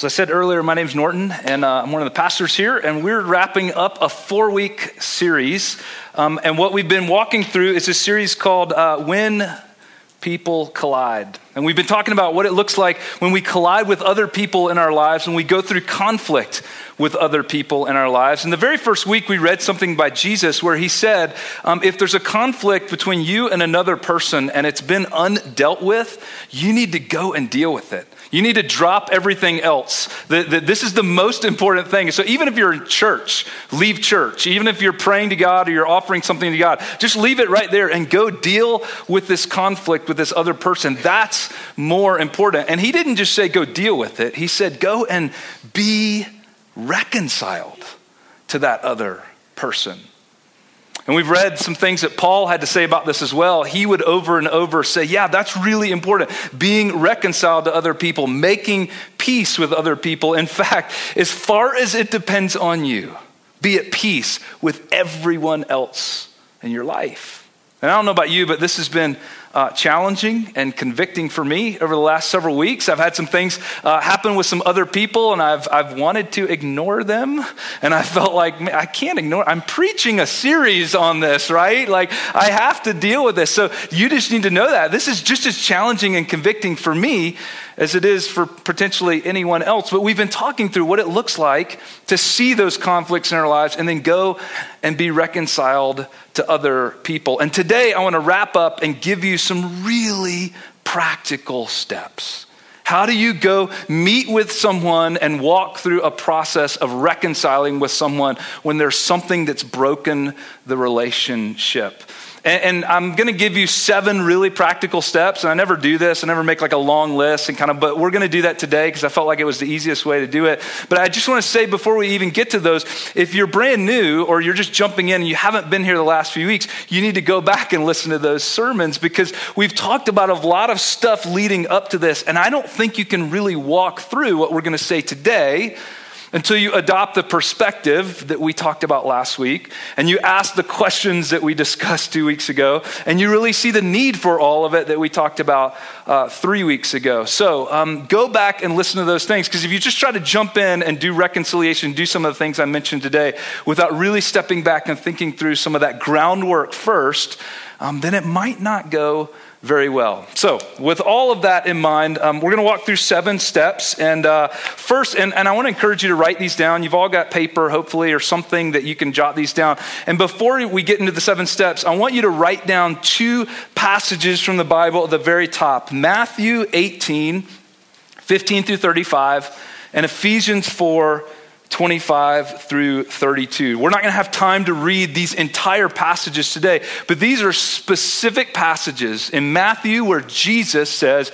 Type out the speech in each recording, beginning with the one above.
As I said earlier, my name's Norton, and uh, I'm one of the pastors here, and we're wrapping up a four week series. Um, and what we've been walking through is a series called uh, When People Collide. And we've been talking about what it looks like when we collide with other people in our lives, when we go through conflict with other people in our lives. In the very first week, we read something by Jesus where he said, um, If there's a conflict between you and another person and it's been undealt with, you need to go and deal with it. You need to drop everything else. The, the, this is the most important thing. So even if you're in church, leave church. Even if you're praying to God or you're offering something to God, just leave it right there and go deal with this conflict with this other person. That's more important. And he didn't just say go deal with it. He said go and be reconciled to that other person. And we've read some things that Paul had to say about this as well. He would over and over say, Yeah, that's really important. Being reconciled to other people, making peace with other people. In fact, as far as it depends on you, be at peace with everyone else in your life. And I don't know about you, but this has been uh, challenging and convicting for me over the last several weeks. I've had some things uh, happen with some other people, and I've, I've wanted to ignore them. And I felt like, I can't ignore. I'm preaching a series on this, right? Like, I have to deal with this. So you just need to know that. This is just as challenging and convicting for me as it is for potentially anyone else. But we've been talking through what it looks like to see those conflicts in our lives and then go and be reconciled to other people. And today I want to wrap up and give you some really practical steps. How do you go meet with someone and walk through a process of reconciling with someone when there's something that's broken the relationship? And, I'm going to give you seven really practical steps. And I never do this. I never make like a long list and kind of, but we're going to do that today because I felt like it was the easiest way to do it. But I just want to say before we even get to those, if you're brand new or you're just jumping in and you haven't been here the last few weeks, you need to go back and listen to those sermons because we've talked about a lot of stuff leading up to this. And I don't think you can really walk through what we're going to say today until you adopt the perspective that we talked about last week and you ask the questions that we discussed two weeks ago and you really see the need for all of it that we talked about uh, three weeks ago. So um, go back and listen to those things because if you just try to jump in and do reconciliation do some of the things i mentioned today without really stepping back and thinking through some of that groundwork first um, then it might not go very well. So, with all of that in mind, um, we're going to walk through seven steps. And uh, first, and, and I want to encourage you to write these down. You've all got paper, hopefully, or something that you can jot these down. And before we get into the seven steps, I want you to write down two passages from the Bible at the very top Matthew 18, 15 through 35, and Ephesians 4. 25 through 32. We're not going to have time to read these entire passages today, but these are specific passages in Matthew where Jesus says,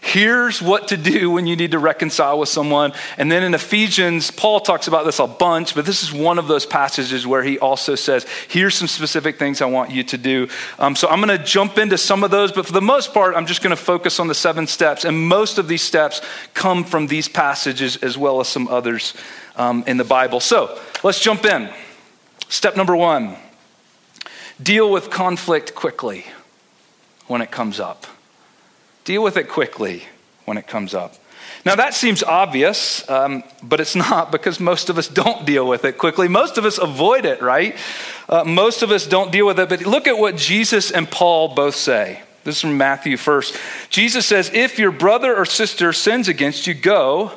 Here's what to do when you need to reconcile with someone. And then in Ephesians, Paul talks about this a bunch, but this is one of those passages where he also says, Here's some specific things I want you to do. Um, so I'm going to jump into some of those, but for the most part, I'm just going to focus on the seven steps. And most of these steps come from these passages as well as some others um, in the Bible. So let's jump in. Step number one deal with conflict quickly when it comes up. Deal with it quickly when it comes up. Now, that seems obvious, um, but it's not because most of us don't deal with it quickly. Most of us avoid it, right? Uh, most of us don't deal with it. But look at what Jesus and Paul both say. This is from Matthew first. Jesus says, If your brother or sister sins against you, go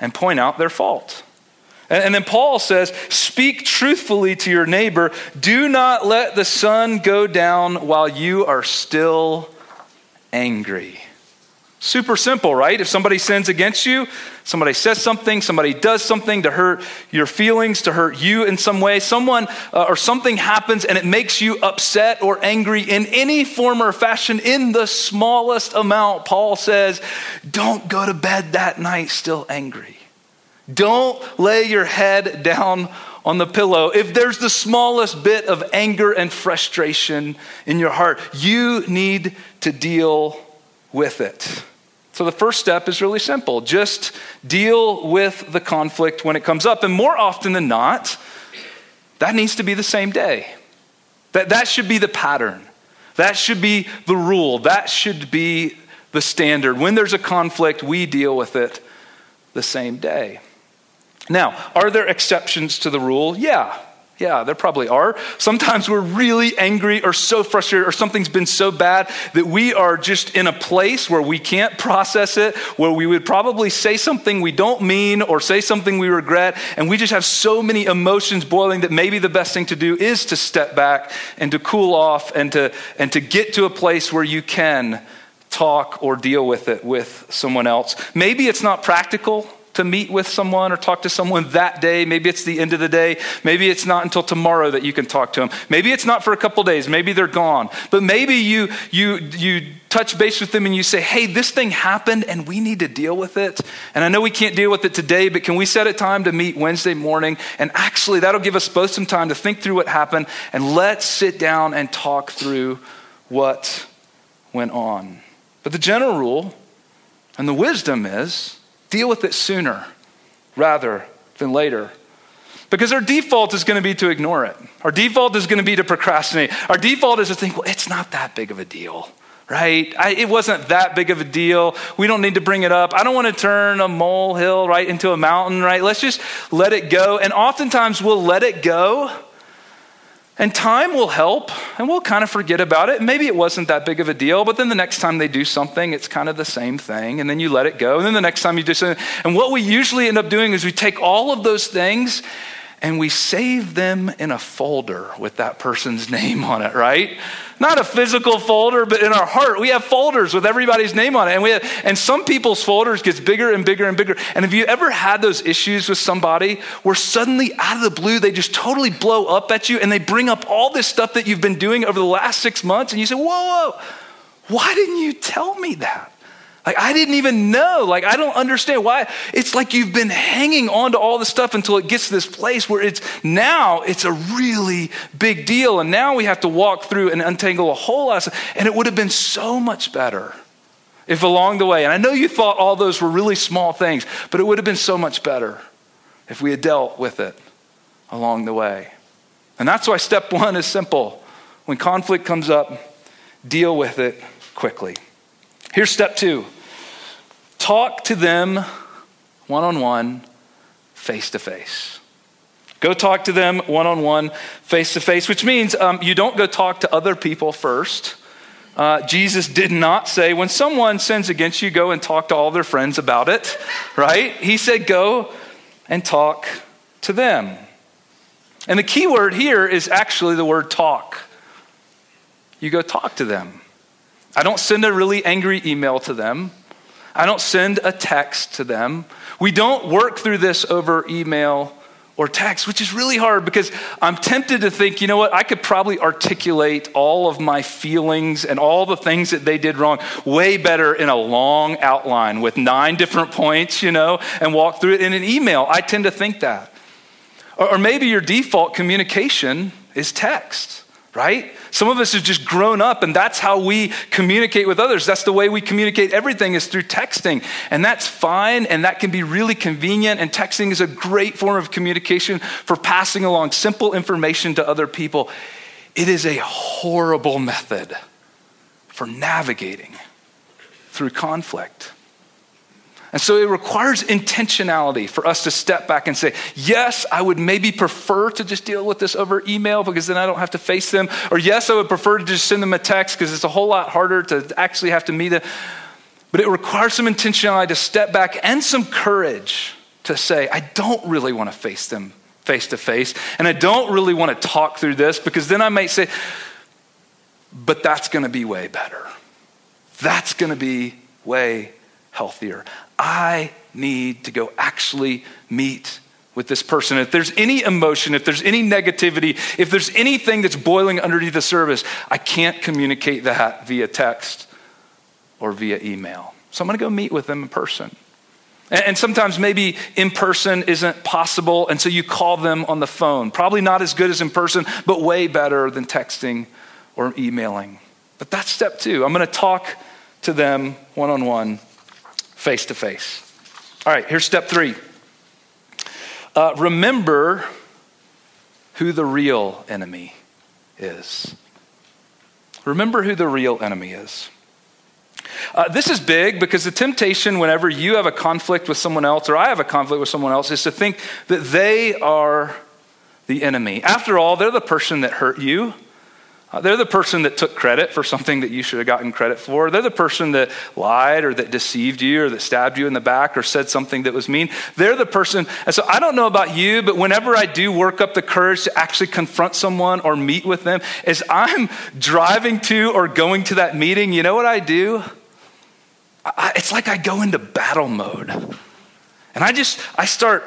and point out their fault. And then Paul says, Speak truthfully to your neighbor. Do not let the sun go down while you are still angry. Super simple, right? If somebody sins against you, somebody says something, somebody does something to hurt your feelings, to hurt you in some way, someone uh, or something happens and it makes you upset or angry in any form or fashion, in the smallest amount, Paul says, don't go to bed that night still angry. Don't lay your head down on the pillow. If there's the smallest bit of anger and frustration in your heart, you need to deal with it. So the first step is really simple just deal with the conflict when it comes up. And more often than not, that needs to be the same day. That, that should be the pattern. That should be the rule. That should be the standard. When there's a conflict, we deal with it the same day. Now, are there exceptions to the rule? Yeah. Yeah, there probably are. Sometimes we're really angry or so frustrated or something's been so bad that we are just in a place where we can't process it, where we would probably say something we don't mean or say something we regret, and we just have so many emotions boiling that maybe the best thing to do is to step back and to cool off and to, and to get to a place where you can talk or deal with it with someone else. Maybe it's not practical to meet with someone or talk to someone that day. Maybe it's the end of the day. Maybe it's not until tomorrow that you can talk to them. Maybe it's not for a couple days. Maybe they're gone. But maybe you you you touch base with them and you say, "Hey, this thing happened and we need to deal with it." And I know we can't deal with it today, but can we set a time to meet Wednesday morning? And actually, that'll give us both some time to think through what happened and let's sit down and talk through what went on. But the general rule and the wisdom is Deal with it sooner rather than later. Because our default is going to be to ignore it. Our default is going to be to procrastinate. Our default is to think, well, it's not that big of a deal, right? I, it wasn't that big of a deal. We don't need to bring it up. I don't want to turn a molehill right into a mountain, right? Let's just let it go. And oftentimes we'll let it go and time will help, and we'll kind of forget about it. Maybe it wasn't that big of a deal, but then the next time they do something, it's kind of the same thing, and then you let it go. And then the next time you do something, and what we usually end up doing is we take all of those things and we save them in a folder with that person's name on it, right? Not a physical folder, but in our heart, we have folders with everybody's name on it. And, we have, and some people's folders gets bigger and bigger and bigger. And have you ever had those issues with somebody where suddenly out of the blue, they just totally blow up at you and they bring up all this stuff that you've been doing over the last six months and you say, whoa, whoa, why didn't you tell me that? Like, I didn't even know. Like, I don't understand why. It's like you've been hanging on to all this stuff until it gets to this place where it's now it's a really big deal. And now we have to walk through and untangle a whole lot of stuff. And it would have been so much better if along the way, and I know you thought all those were really small things, but it would have been so much better if we had dealt with it along the way. And that's why step one is simple. When conflict comes up, deal with it quickly. Here's step two talk to them one on one, face to face. Go talk to them one on one, face to face, which means um, you don't go talk to other people first. Uh, Jesus did not say, when someone sins against you, go and talk to all their friends about it, right? He said, go and talk to them. And the key word here is actually the word talk. You go talk to them. I don't send a really angry email to them. I don't send a text to them. We don't work through this over email or text, which is really hard because I'm tempted to think, you know what, I could probably articulate all of my feelings and all the things that they did wrong way better in a long outline with nine different points, you know, and walk through it in an email. I tend to think that. Or, maybe your default communication is text right? Some of us have just grown up, and that's how we communicate with others. That's the way we communicate everything is through texting. And that's fine, and that can be really convenient. And texting is a great form of communication for passing along simple information to other people. It is a horrible method for navigating through conflict. And so it requires intentionality for us to step back and say, yes, I would maybe prefer to just deal with this over email because then I don't have to face them. Or yes, I would prefer to just send them a text because it's a whole lot harder to actually have to meet them. But it requires some intentionality to step back and some courage to say, I don't really want to face them face to face. And I don't really want to talk through this because then I might say, but that's going to be way better. That's going to be way healthier. I need to go actually meet with this person. If there's any emotion, if there's any negativity, if there's anything that's boiling underneath the surface, I can't communicate that via text or via email. So I'm going to go meet with them in person. And sometimes maybe in person isn't possible, and so you call them on the phone. Probably not as good as in person, but way better than texting or emailing. But that's step two. I'm going to talk to them one on one face to face. All right, here's step three. Uh, remember who the real enemy is. Remember who the real enemy is. Uh, this is big because the temptation, whenever you have a conflict with someone else or I have a conflict with someone else, is to think that they are the enemy. After all, they're the person that hurt you. Uh, they're the person that took credit for something that you should have gotten credit for. They're the person that lied or that deceived you or that stabbed you in the back or said something that was mean. They're the person. And so I don't know about you, but whenever I do work up the courage to actually confront someone or meet with them, as I'm driving to or going to that meeting, you know what I do? I, it's like I go into battle mode. And I just, I start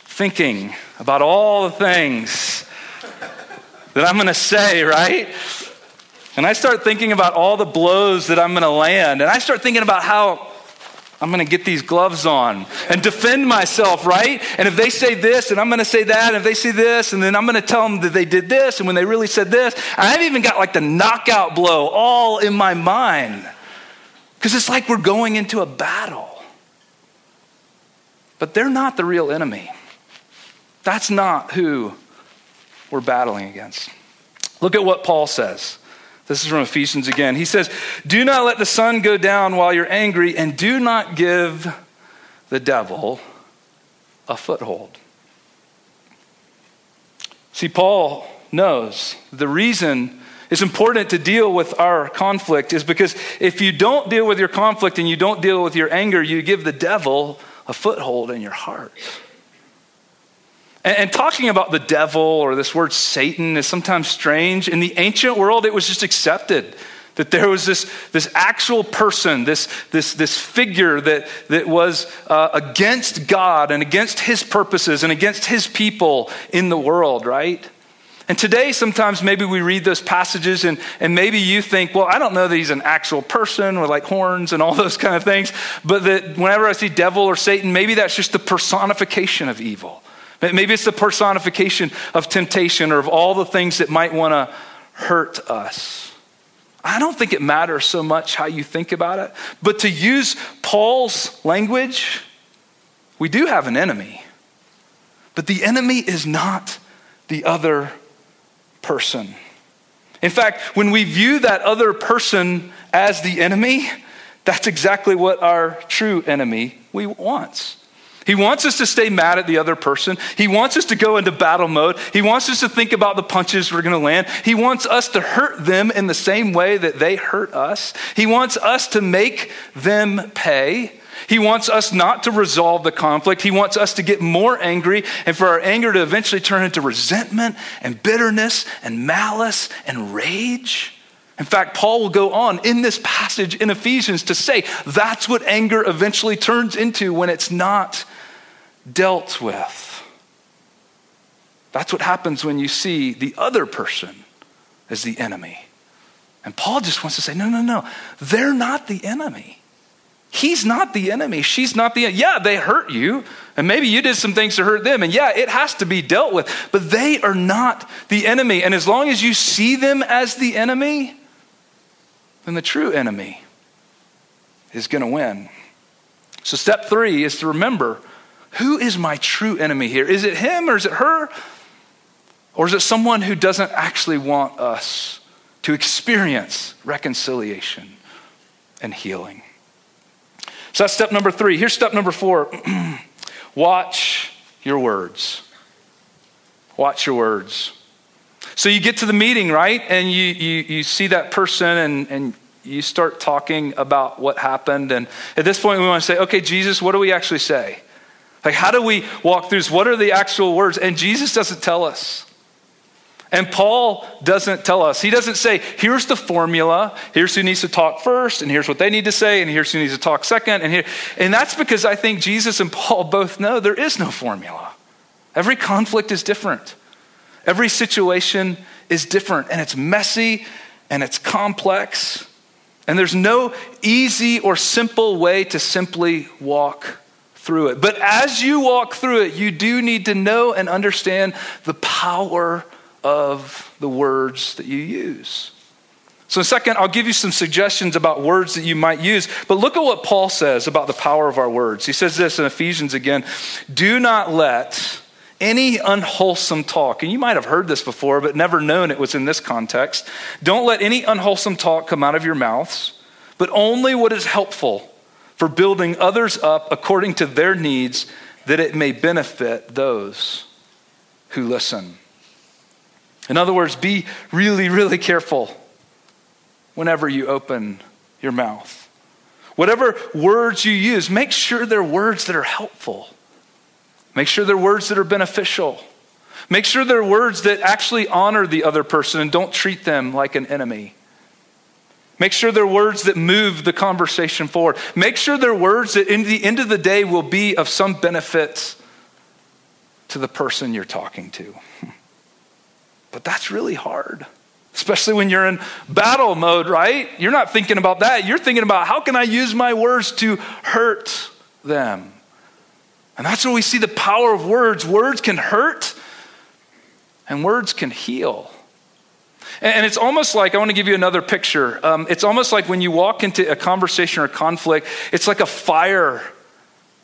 thinking about all the things that I'm going to say, right? And I start thinking about all the blows that I'm going to land. And I start thinking about how I'm going to get these gloves on and defend myself, right? And if they say this, and I'm going to say that, and if they say this, and then I'm going to tell them that they did this, and when they really said this, I've even got like the knockout blow all in my mind. Because it's like we're going into a battle. But they're not the real enemy. That's not who we're battling against. Look at what Paul says. This is from Ephesians again. He says, Do not let the sun go down while you're angry, and do not give the devil a foothold. See, Paul knows the reason it's important to deal with our conflict is because if you don't deal with your conflict and you don't deal with your anger, you give the devil a foothold in your heart. And, and talking about the devil or this word Satan is sometimes strange. In the ancient world, it was just accepted that there was this, this actual person, this, this, this figure that, that was uh, against God and against his purposes and against his people in the world, right? And today, sometimes maybe we read those passages and, and maybe you think, well, I don't know that he's an actual person with like horns and all those kind of things, but that whenever I see devil or Satan, maybe that's just the personification of evil. Maybe it's the personification of temptation or of all the things that might want to hurt us. I don't think it matters so much how you think about it, but to use Paul's language, we do have an enemy. But the enemy is not the other person. In fact, when we view that other person as the enemy, that's exactly what our true enemy wants. He wants us to stay mad at the other person. He wants us to go into battle mode. He wants us to think about the punches we're going to land. He wants us to hurt them in the same way that they hurt us. He wants us to make them pay. He wants us not to resolve the conflict. He wants us to get more angry and for our anger to eventually turn into resentment and bitterness and malice and rage. In fact, Paul will go on in this passage in Ephesians to say that's what anger eventually turns into when it's not dealt with. That's what happens when you see the other person as the enemy. And Paul just wants to say, no, no, no, they're not the enemy. He's not the enemy. She's not the enemy. Yeah, they hurt you, and maybe you did some things to hurt them, and yeah, it has to be dealt with, but they are not the enemy. And as long as you see them as the enemy, then the true enemy is going to win. So, step three is to remember who is my true enemy here? Is it him or is it her? Or is it someone who doesn't actually want us to experience reconciliation and healing? So that's step number three. Here's step number four watch your words. Watch your words. So you get to the meeting, right? And you, you, you see that person and, and you start talking about what happened. And at this point, we want to say, okay, Jesus, what do we actually say? Like, how do we walk through this? What are the actual words? And Jesus doesn't tell us. And Paul doesn't tell us. He doesn't say, here's the formula, here's who needs to talk first, and here's what they need to say, and here's who needs to talk second, and here. And that's because I think Jesus and Paul both know there is no formula. Every conflict is different. Every situation is different, and it's messy and it's complex. And there's no easy or simple way to simply walk through it. But as you walk through it, you do need to know and understand the power of the words that you use. So, second, I'll give you some suggestions about words that you might use. But look at what Paul says about the power of our words. He says this in Ephesians again do not let any unwholesome talk, and you might have heard this before, but never known it was in this context. Don't let any unwholesome talk come out of your mouths but only what is helpful for building others up according to their needs, that it may benefit those who listen. In other words, be really, really careful whenever you open your mouth. Whatever words you use, make sure they're words that are helpful. Make sure they're words that are beneficial. Make sure they're words that actually honor the other person and don't treat them like an enemy. Make sure they're words that move the conversation forward. Make sure they're words that, in the end of the day, will be of some benefit to the person you're talking to. But that's really hard, especially when you're in battle mode, right? You're not thinking about that. You're thinking about how can I use my words to hurt them? And that's where we see the power of words. Words can hurt, and words can heal. And it's almost like, I want to give you another picture. Um, it's almost like when you walk into a conversation or conflict, it's like a fire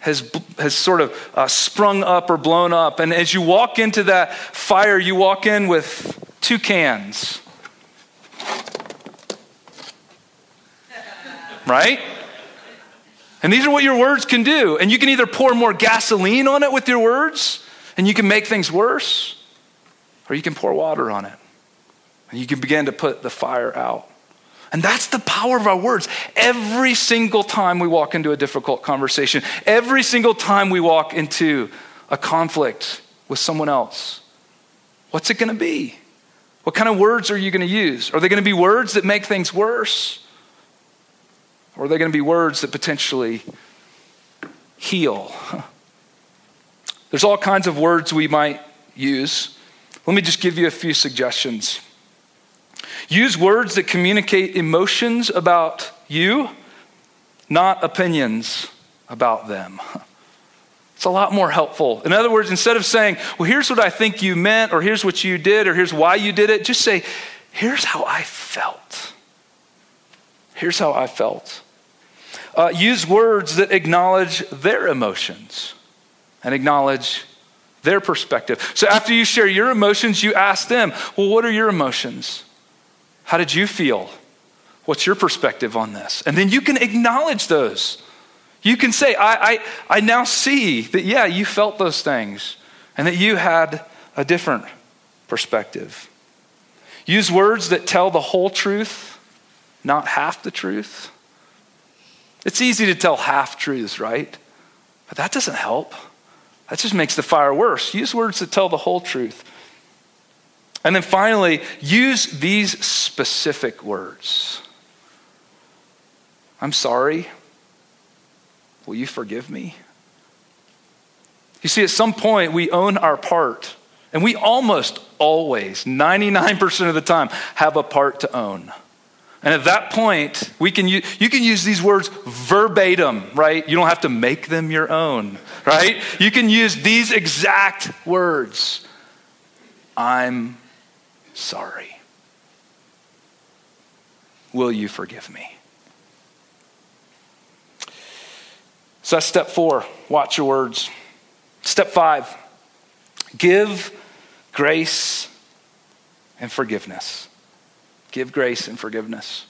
has, has sort of uh, sprung up or blown up. And as you walk into that fire, you walk in with two cans. Right? And these are what your words can do. And you can either pour more gasoline on it with your words, and you can make things worse, or you can pour water on it, and you can begin to put the fire out. And that's the power of our words. Every single time we walk into a difficult conversation, every single time we walk into a conflict with someone else, what's it going to be? What kind of words are you going to use? Are they going to be words that make things worse? Or are they going to be words that potentially heal? There's all kinds of words we might use. Let me just give you a few suggestions. Use words that communicate emotions about you, not opinions about them. It's a lot more helpful. In other words, instead of saying, well, here's what I think you meant, or here's what you did, or here's why you did it, just say, here's how I felt. Here's how I felt. Uh, use words that acknowledge their emotions and acknowledge their perspective. So after you share your emotions, you ask them, well, what are your emotions? How did you feel? What's your perspective on this? And then you can acknowledge those. You can say, I, I, I now see that, yeah, you felt those things and that you had a different perspective. Use words that tell the whole truth, not half the truth. It's easy to tell half truths, right? But that doesn't help. That just makes the fire worse. Use words that tell the whole truth. And then finally, use these specific words I'm sorry. Will you forgive me? You see, at some point, we own our part. And we almost always, 99% of the time, have a part to own. And at that point, we can use, you can use these words verbatim, right? You don't have to make them your own, right? You can use these exact words. I'm sorry. Will you forgive me? So that's step four watch your words. Step five give grace and forgiveness. Give grace and forgiveness.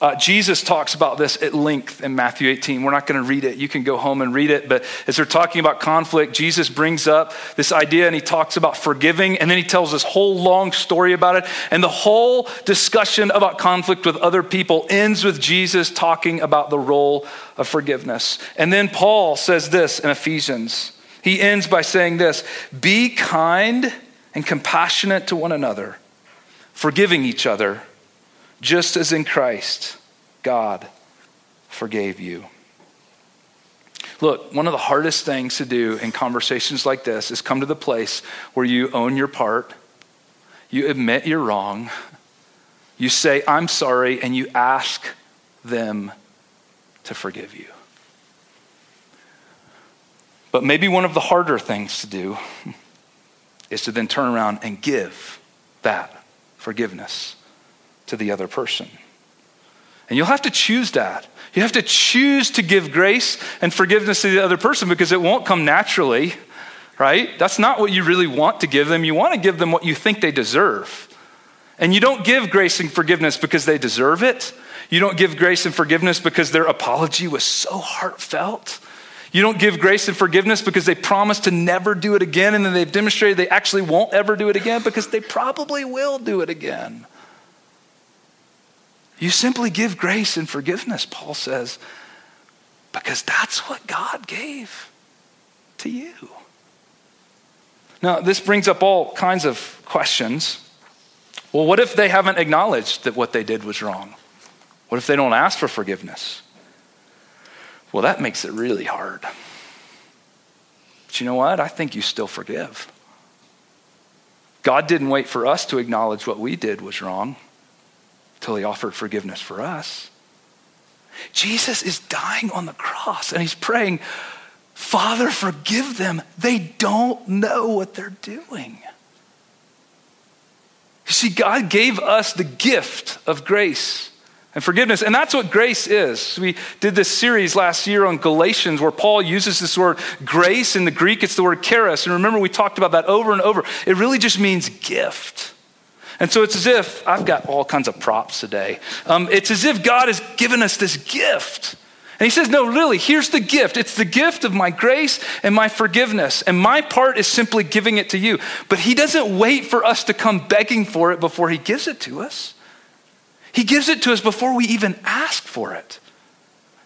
Uh, Jesus talks about this at length in Matthew 18. We're not going to read it. You can go home and read it. But as they're talking about conflict, Jesus brings up this idea and he talks about forgiving. And then he tells this whole long story about it. And the whole discussion about conflict with other people ends with Jesus talking about the role of forgiveness. And then Paul says this in Ephesians. He ends by saying this Be kind and compassionate to one another, forgiving each other just as in Christ, God forgave you. Look, one of the hardest things to do in conversations like this is come to the place where you own your part, you admit you're wrong, you say, I'm sorry, and you ask them to forgive you. But maybe one of the harder things to do is to then turn around and give that forgiveness to the other person. And you'll have to choose that. You have to choose to give grace and forgiveness to the other person because it won't come naturally, right? That's not what you really want to give them. You want to give them what you think they deserve. And you don't give grace and forgiveness because they deserve it. You don't give grace and forgiveness because their apology was so heartfelt. You don't give grace and forgiveness because they promised to never do it again and then they've demonstrated they actually won't ever do it again because they probably will do it again. You simply give grace and forgiveness, Paul says, because that's what God gave to you. Now, this brings up all kinds of questions. Well, what if they haven't acknowledged that what they did was wrong? What if they don't ask for forgiveness? Well, that makes it really hard. But you know what? I think you still forgive. God didn't wait for us to acknowledge what we did was wrong until he offered forgiveness for us. Jesus is dying on the cross and he's praying, Father, forgive them. They don't know what they're doing. You see, God gave us the gift of grace and forgiveness. And that's what grace is. We did this series last year on Galatians where Paul uses this word grace. In the Greek, it's the word charis. And remember, we talked about that over and over. It really just means gift. And so it's as if, I've got all kinds of props today. Um, it's as if God has given us this gift. And he says, No, really, here's the gift. It's the gift of my grace and my forgiveness. And my part is simply giving it to you. But he doesn't wait for us to come begging for it before he gives it to us. He gives it to us before we even ask for it.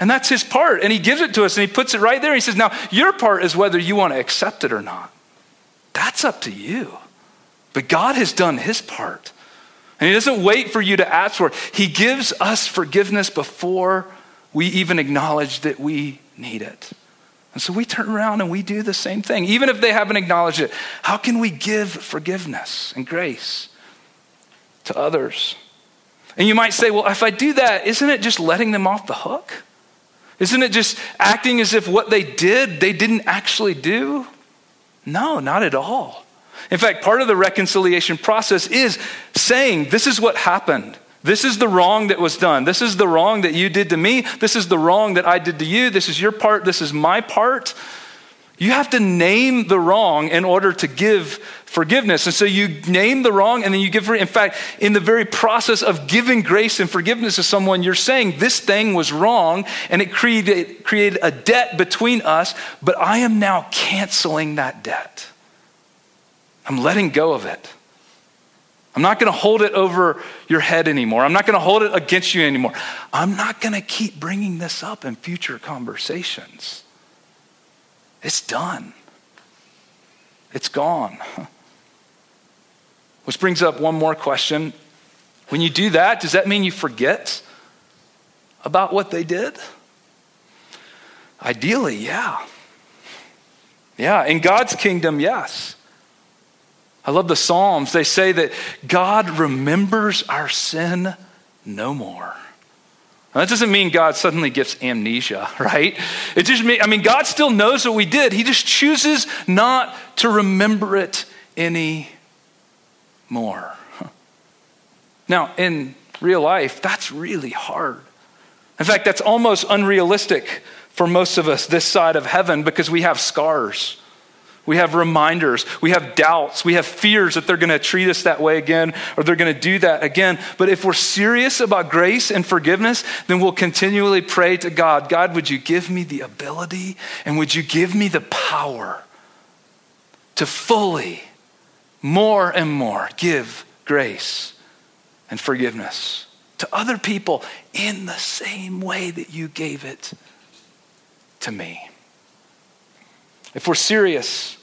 And that's his part. And he gives it to us and he puts it right there. He says, Now, your part is whether you want to accept it or not. That's up to you. But God has done his part. And he doesn't wait for you to ask for it. He gives us forgiveness before we even acknowledge that we need it. And so we turn around and we do the same thing, even if they haven't acknowledged it. How can we give forgiveness and grace to others? And you might say, well, if I do that, isn't it just letting them off the hook? Isn't it just acting as if what they did, they didn't actually do? No, not at all. In fact, part of the reconciliation process is saying, This is what happened. This is the wrong that was done. This is the wrong that you did to me. This is the wrong that I did to you. This is your part. This is my part. You have to name the wrong in order to give forgiveness. And so you name the wrong and then you give, in fact, in the very process of giving grace and forgiveness to someone, you're saying this thing was wrong and it created, created a debt between us, but I am now canceling that debt. I'm letting go of it. I'm not going to hold it over your head anymore. I'm not going to hold it against you anymore. I'm not going to keep bringing this up in future conversations. It's done, it's gone. Which brings up one more question. When you do that, does that mean you forget about what they did? Ideally, yeah. Yeah, in God's kingdom, yes. I love the Psalms. They say that God remembers our sin no more. Now, that doesn't mean God suddenly gets amnesia, right? It just means, I mean, God still knows what we did. He just chooses not to remember it any more. Now, in real life, that's really hard. In fact, that's almost unrealistic for most of us this side of heaven because we have scars. We have reminders. We have doubts. We have fears that they're going to treat us that way again or they're going to do that again. But if we're serious about grace and forgiveness, then we'll continually pray to God God, would you give me the ability and would you give me the power to fully, more and more, give grace and forgiveness to other people in the same way that you gave it to me? If we're serious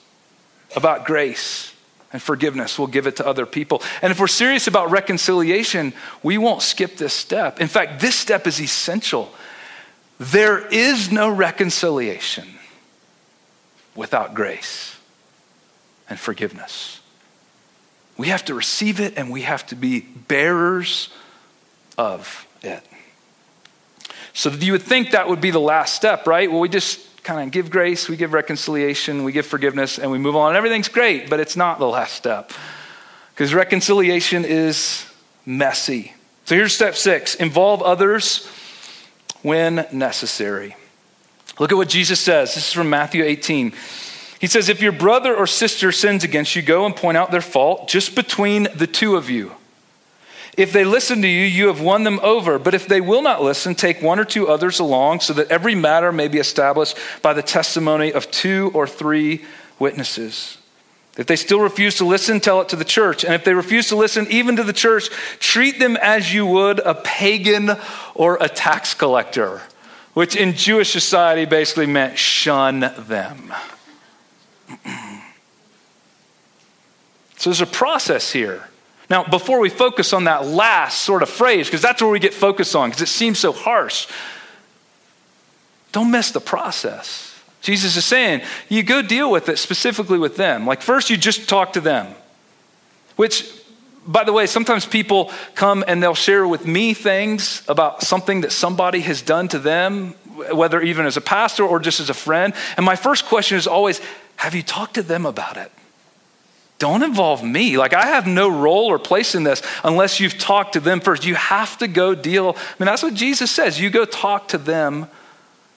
about grace and forgiveness, we'll give it to other people. And if we're serious about reconciliation, we won't skip this step. In fact, this step is essential. There is no reconciliation without grace and forgiveness. We have to receive it and we have to be bearers of it. So you would think that would be the last step, right? Well, we just kind of give grace, we give reconciliation, we give forgiveness, and we move on. Everything's great, but it's not the last step. Because reconciliation is messy. So here's step six involve others when necessary. Look at what Jesus says. This is from Matthew 18. He says, If your brother or sister sins against you, go and point out their fault just between the two of you. If they listen to you, you have won them over. But if they will not listen, take one or two others along, so that every matter may be established by the testimony of two or three witnesses. If they still refuse to listen, tell it to the church. And if they refuse to listen, even to the church, treat them as you would a pagan or a tax collector, which in Jewish society basically meant shun them. so there's a process here. Now, before we focus on that last sort of phrase, because that's where we get focused on, because it seems so harsh, don't miss the process. Jesus is saying, you go deal with it specifically with them. Like, first, you just talk to them, which, by the way, sometimes people come and they'll share with me things about something that somebody has done to them, whether even as a pastor or just as a friend. And my first question is always, have you talked to them about it? Don't involve me. Like, I have no role or place in this unless you've talked to them first. You have to go deal. I mean, that's what Jesus says. You go talk to them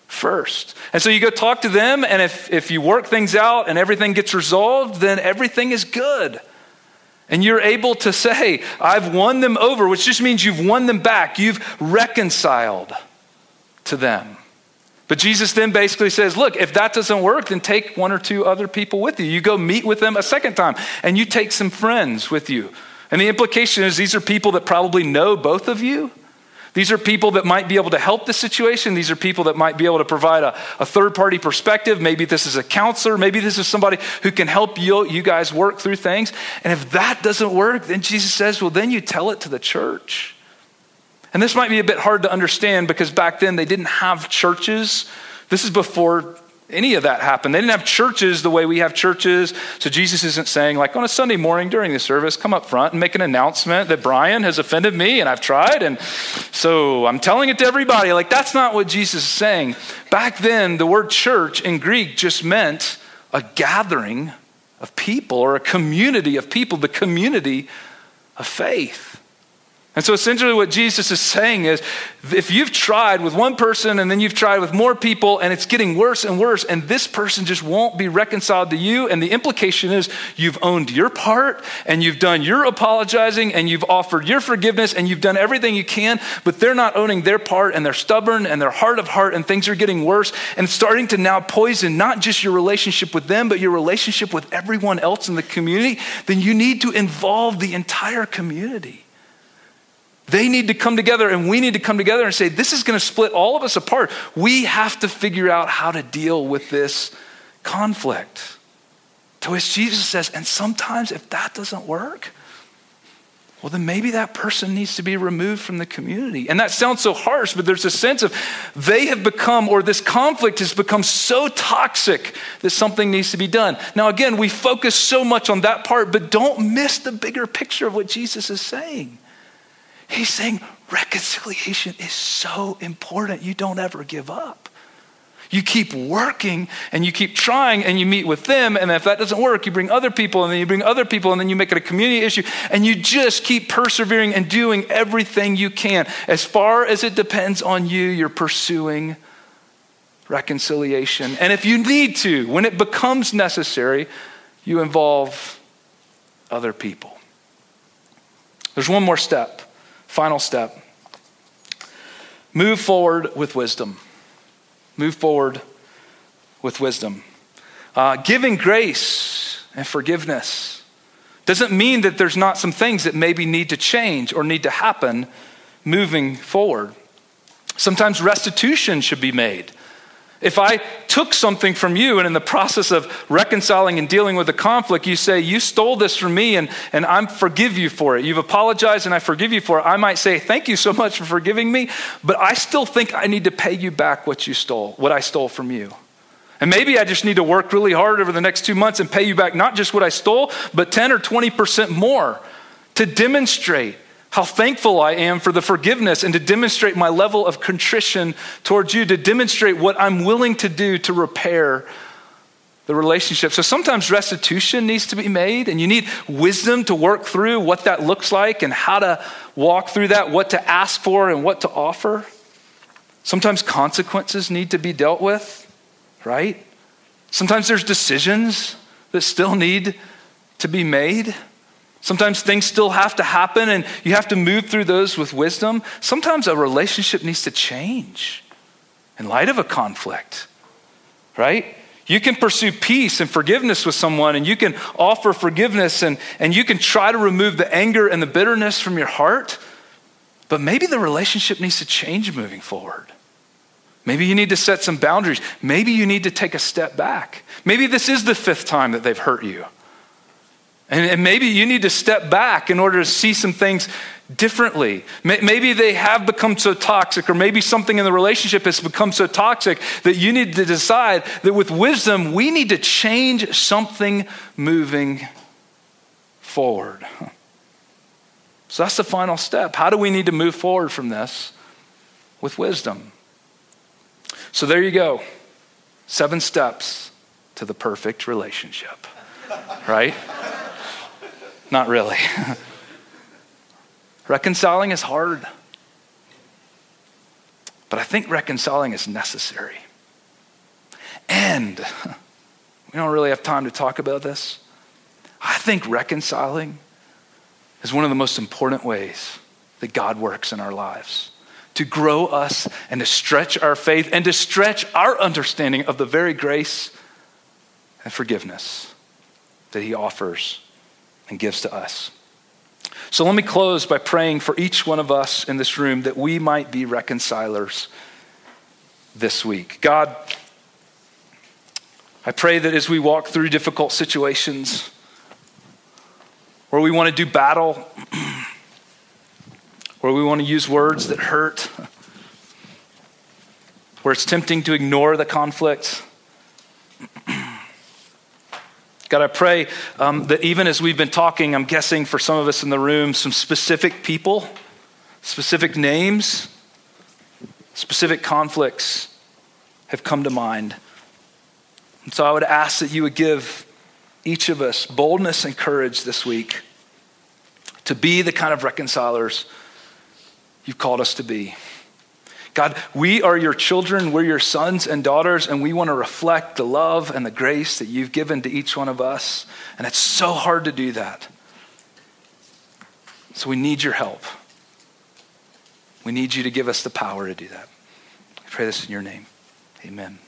first. And so you go talk to them, and if, if you work things out and everything gets resolved, then everything is good. And you're able to say, I've won them over, which just means you've won them back. You've reconciled to them. But Jesus then basically says, Look, if that doesn't work, then take one or two other people with you. You go meet with them a second time, and you take some friends with you. And the implication is these are people that probably know both of you. These are people that might be able to help the situation. These are people that might be able to provide a, a third party perspective. Maybe this is a counselor. Maybe this is somebody who can help you, you guys work through things. And if that doesn't work, then Jesus says, well, then you tell it to the church. And this might be a bit hard to understand because back then they didn't have churches. This is before any of that happened. They didn't have churches the way we have churches. So Jesus isn't saying, like on a Sunday morning during the service, come up front and make an announcement that Brian has offended me and I've tried. And so I'm telling it to everybody. Like, that's not what Jesus is saying. Back then, the word church in Greek just meant a gathering of people or a community of people, the community of faith. And so essentially, what Jesus is saying is if you've tried with one person and then you've tried with more people and it's getting worse and worse, and this person just won't be reconciled to you, and the implication is you've owned your part and you've done your apologizing and you've offered your forgiveness and you've done everything you can, but they're not owning their part and they're stubborn and they're hard of heart and things are getting worse and starting to now poison not just your relationship with them, but your relationship with everyone else in the community, then you need to involve the entire community. They need to come together and we need to come together and say, this is going to split all of us apart. We have to figure out how to deal with this conflict. To which Jesus says, and sometimes if that doesn't work, well, then maybe that person needs to be removed from the community. And that sounds so harsh, but there's a sense of they have become, or this conflict has become so toxic that something needs to be done. Now, again, we focus so much on that part, but don't miss the bigger picture of what Jesus is saying. He's saying reconciliation is so important. You don't ever give up. You keep working and you keep trying and you meet with them. And if that doesn't work, you bring other people and then you bring other people and then you make it a community issue. And you just keep persevering and doing everything you can. As far as it depends on you, you're pursuing reconciliation. And if you need to, when it becomes necessary, you involve other people. There's one more step. Final step move forward with wisdom. Move forward with wisdom. Uh, giving grace and forgiveness doesn't mean that there's not some things that maybe need to change or need to happen moving forward. Sometimes restitution should be made. If I took something from you and in the process of reconciling and dealing with the conflict, you say, You stole this from me and, and I forgive you for it. You've apologized and I forgive you for it. I might say, Thank you so much for forgiving me, but I still think I need to pay you back what you stole, what I stole from you. And maybe I just need to work really hard over the next two months and pay you back not just what I stole, but 10 or 20% more to demonstrate how thankful I am for the forgiveness and to demonstrate my level of contrition towards you, to demonstrate what I'm willing to do to repair the relationship. So sometimes restitution needs to be made, and you need wisdom to work through what that looks like and how to walk through that, what to ask for and what to offer. Sometimes consequences need to be dealt with, right? Sometimes there's decisions that still need to be made. Sometimes things still have to happen and you have to move through those with wisdom. Sometimes a relationship needs to change in light of a conflict, right? You can pursue peace and forgiveness with someone, and you can offer forgiveness, and, and you can try to remove the anger and the bitterness from your heart. But maybe the relationship needs to change moving forward. Maybe you need to set some boundaries. Maybe you need to take a step back. Maybe this is the fifth time that they've hurt you. And, and maybe you need to step back in order to see some things differently. Maybe they have become so toxic, or maybe something in the relationship has become so toxic that you need to decide that with wisdom, we need to change something moving forward. So that's the final step. How do we need to move forward from this? With wisdom. So there you go. Seven steps to the perfect relationship, right? Not really. reconciling is hard. But I think reconciling is necessary. And we don't really have time to talk about this. I think reconciling is one of the most important ways that God works in our lives to grow us and to stretch our faith and to stretch our understanding of the very grace and forgiveness that He offers and gives to us. So let me close by praying for each one of us in this room that we might be reconcilers this week. God, I pray that as we walk through difficult situations where we want to do battle, where we want to use words that hurt, where it's tempting to ignore the conflict, God, I pray um, that even as we've been talking, I'm guessing for some of us in the room, some specific people, specific names, specific conflicts have come to mind. And so I would ask that you would give each of us boldness and courage this week to be the kind of reconcilers you've called us to be. God, we are your children, we're your sons and daughters, and we want to reflect the love and the grace that you've given to each one of us. And it's so hard to do that. So we need your help. We need you to give us the power to do that. I pray this in your name. Amen.